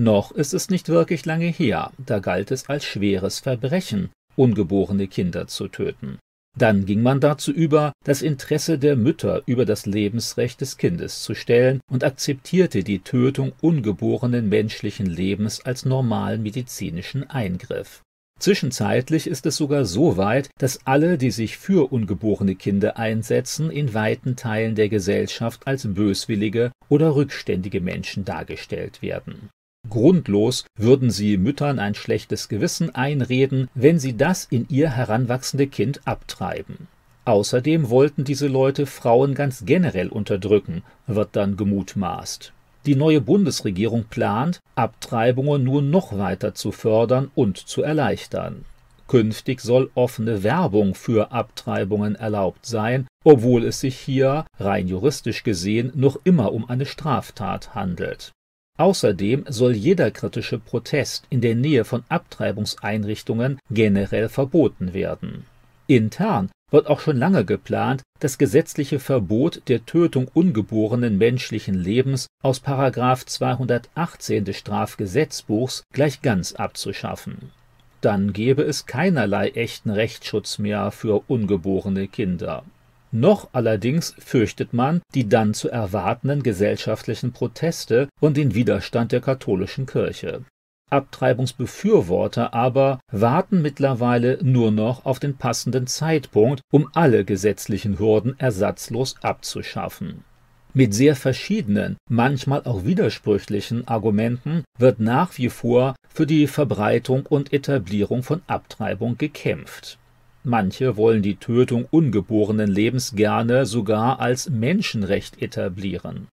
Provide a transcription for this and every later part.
Noch ist es nicht wirklich lange her, da galt es als schweres Verbrechen, ungeborene Kinder zu töten. Dann ging man dazu über, das Interesse der Mütter über das Lebensrecht des Kindes zu stellen und akzeptierte die Tötung ungeborenen menschlichen Lebens als normalen medizinischen Eingriff. Zwischenzeitlich ist es sogar so weit, dass alle, die sich für ungeborene Kinder einsetzen, in weiten Teilen der Gesellschaft als böswillige oder rückständige Menschen dargestellt werden. Grundlos würden sie Müttern ein schlechtes Gewissen einreden, wenn sie das in ihr heranwachsende Kind abtreiben. Außerdem wollten diese Leute Frauen ganz generell unterdrücken, wird dann gemutmaßt. Die neue Bundesregierung plant, Abtreibungen nun noch weiter zu fördern und zu erleichtern. Künftig soll offene Werbung für Abtreibungen erlaubt sein, obwohl es sich hier, rein juristisch gesehen, noch immer um eine Straftat handelt. Außerdem soll jeder kritische Protest in der Nähe von Abtreibungseinrichtungen generell verboten werden. Intern wird auch schon lange geplant, das gesetzliche Verbot der Tötung ungeborenen menschlichen Lebens aus § 218 des Strafgesetzbuchs gleich ganz abzuschaffen. Dann gäbe es keinerlei echten Rechtsschutz mehr für ungeborene Kinder. Noch allerdings fürchtet man die dann zu erwartenden gesellschaftlichen Proteste und den Widerstand der katholischen Kirche. Abtreibungsbefürworter aber warten mittlerweile nur noch auf den passenden Zeitpunkt, um alle gesetzlichen Hürden ersatzlos abzuschaffen. Mit sehr verschiedenen, manchmal auch widersprüchlichen Argumenten wird nach wie vor für die Verbreitung und Etablierung von Abtreibung gekämpft. Manche wollen die Tötung ungeborenen Lebens gerne sogar als Menschenrecht etablieren.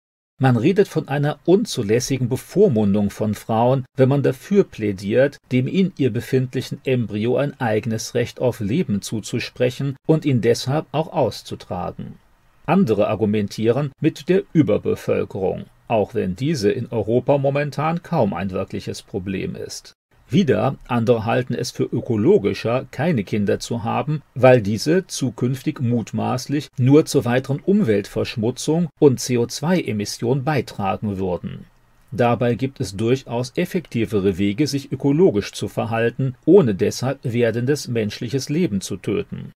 Man redet von einer unzulässigen Bevormundung von Frauen, wenn man dafür plädiert, dem in ihr befindlichen Embryo ein eigenes Recht auf Leben zuzusprechen und ihn deshalb auch auszutragen. Andere argumentieren mit der Überbevölkerung, auch wenn diese in Europa momentan kaum ein wirkliches Problem ist. Wieder andere halten es für ökologischer, keine Kinder zu haben, weil diese zukünftig mutmaßlich nur zur weiteren Umweltverschmutzung und CO2-Emission beitragen würden. Dabei gibt es durchaus effektivere Wege, sich ökologisch zu verhalten, ohne deshalb werdendes menschliches Leben zu töten.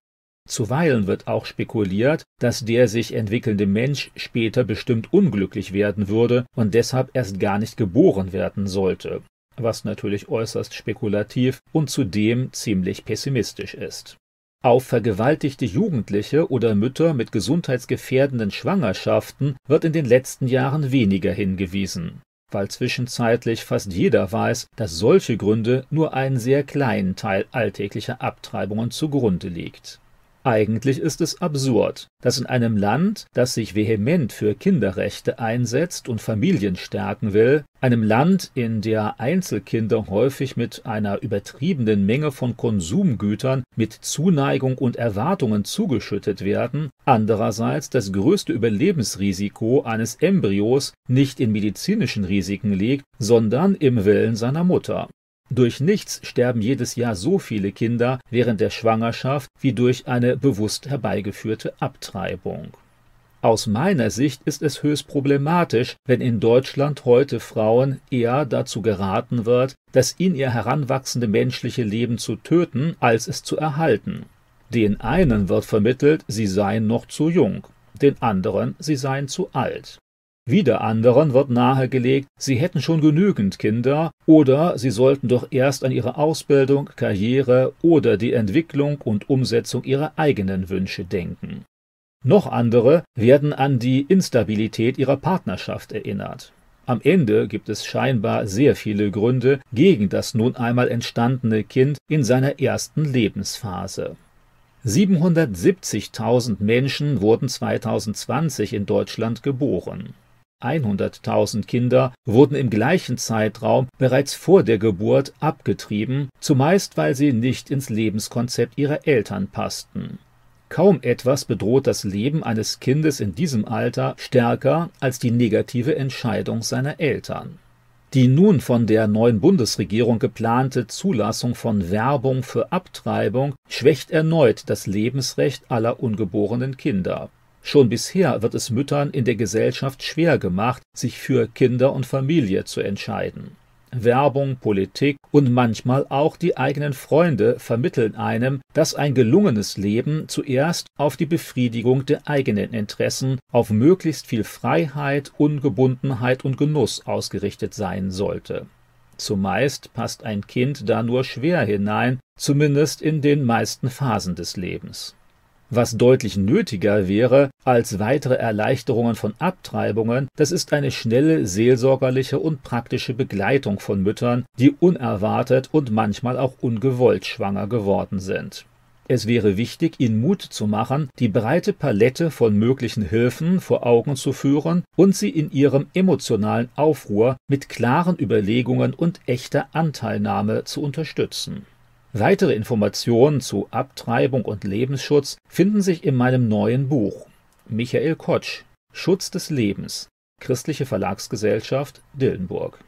Zuweilen wird auch spekuliert, dass der sich entwickelnde Mensch später bestimmt unglücklich werden würde und deshalb erst gar nicht geboren werden sollte was natürlich äußerst spekulativ und zudem ziemlich pessimistisch ist. Auf vergewaltigte Jugendliche oder Mütter mit gesundheitsgefährdenden Schwangerschaften wird in den letzten Jahren weniger hingewiesen, weil zwischenzeitlich fast jeder weiß, dass solche Gründe nur einen sehr kleinen Teil alltäglicher Abtreibungen zugrunde liegt. Eigentlich ist es absurd, dass in einem Land, das sich vehement für Kinderrechte einsetzt und Familien stärken will, einem Land, in der Einzelkinder häufig mit einer übertriebenen Menge von Konsumgütern mit Zuneigung und Erwartungen zugeschüttet werden, andererseits das größte Überlebensrisiko eines Embryos nicht in medizinischen Risiken liegt, sondern im Willen seiner Mutter. Durch nichts sterben jedes Jahr so viele Kinder während der Schwangerschaft wie durch eine bewusst herbeigeführte Abtreibung. Aus meiner Sicht ist es höchst problematisch, wenn in Deutschland heute Frauen eher dazu geraten wird, das in ihr heranwachsende menschliche Leben zu töten, als es zu erhalten. Den einen wird vermittelt, sie seien noch zu jung, den anderen, sie seien zu alt. Wieder anderen wird nahegelegt, sie hätten schon genügend Kinder oder sie sollten doch erst an ihre Ausbildung, Karriere oder die Entwicklung und Umsetzung ihrer eigenen Wünsche denken. Noch andere werden an die Instabilität ihrer Partnerschaft erinnert. Am Ende gibt es scheinbar sehr viele Gründe gegen das nun einmal entstandene Kind in seiner ersten Lebensphase. 770.000 Menschen wurden 2020 in Deutschland geboren. 100.000 Kinder wurden im gleichen Zeitraum bereits vor der Geburt abgetrieben, zumeist weil sie nicht ins Lebenskonzept ihrer Eltern passten. Kaum etwas bedroht das Leben eines Kindes in diesem Alter stärker als die negative Entscheidung seiner Eltern. Die nun von der neuen Bundesregierung geplante Zulassung von Werbung für Abtreibung schwächt erneut das Lebensrecht aller ungeborenen Kinder. Schon bisher wird es Müttern in der Gesellschaft schwer gemacht, sich für Kinder und Familie zu entscheiden. Werbung, Politik und manchmal auch die eigenen Freunde vermitteln einem, dass ein gelungenes Leben zuerst auf die Befriedigung der eigenen Interessen, auf möglichst viel Freiheit, Ungebundenheit und Genuss ausgerichtet sein sollte. Zumeist passt ein Kind da nur schwer hinein, zumindest in den meisten Phasen des Lebens. Was deutlich nötiger wäre als weitere Erleichterungen von Abtreibungen, das ist eine schnelle seelsorgerliche und praktische Begleitung von Müttern, die unerwartet und manchmal auch ungewollt schwanger geworden sind. Es wäre wichtig, ihnen Mut zu machen, die breite Palette von möglichen Hilfen vor Augen zu führen und sie in ihrem emotionalen Aufruhr mit klaren Überlegungen und echter Anteilnahme zu unterstützen. Weitere Informationen zu Abtreibung und Lebensschutz finden sich in meinem neuen Buch. Michael Kotsch Schutz des Lebens Christliche Verlagsgesellschaft Dillenburg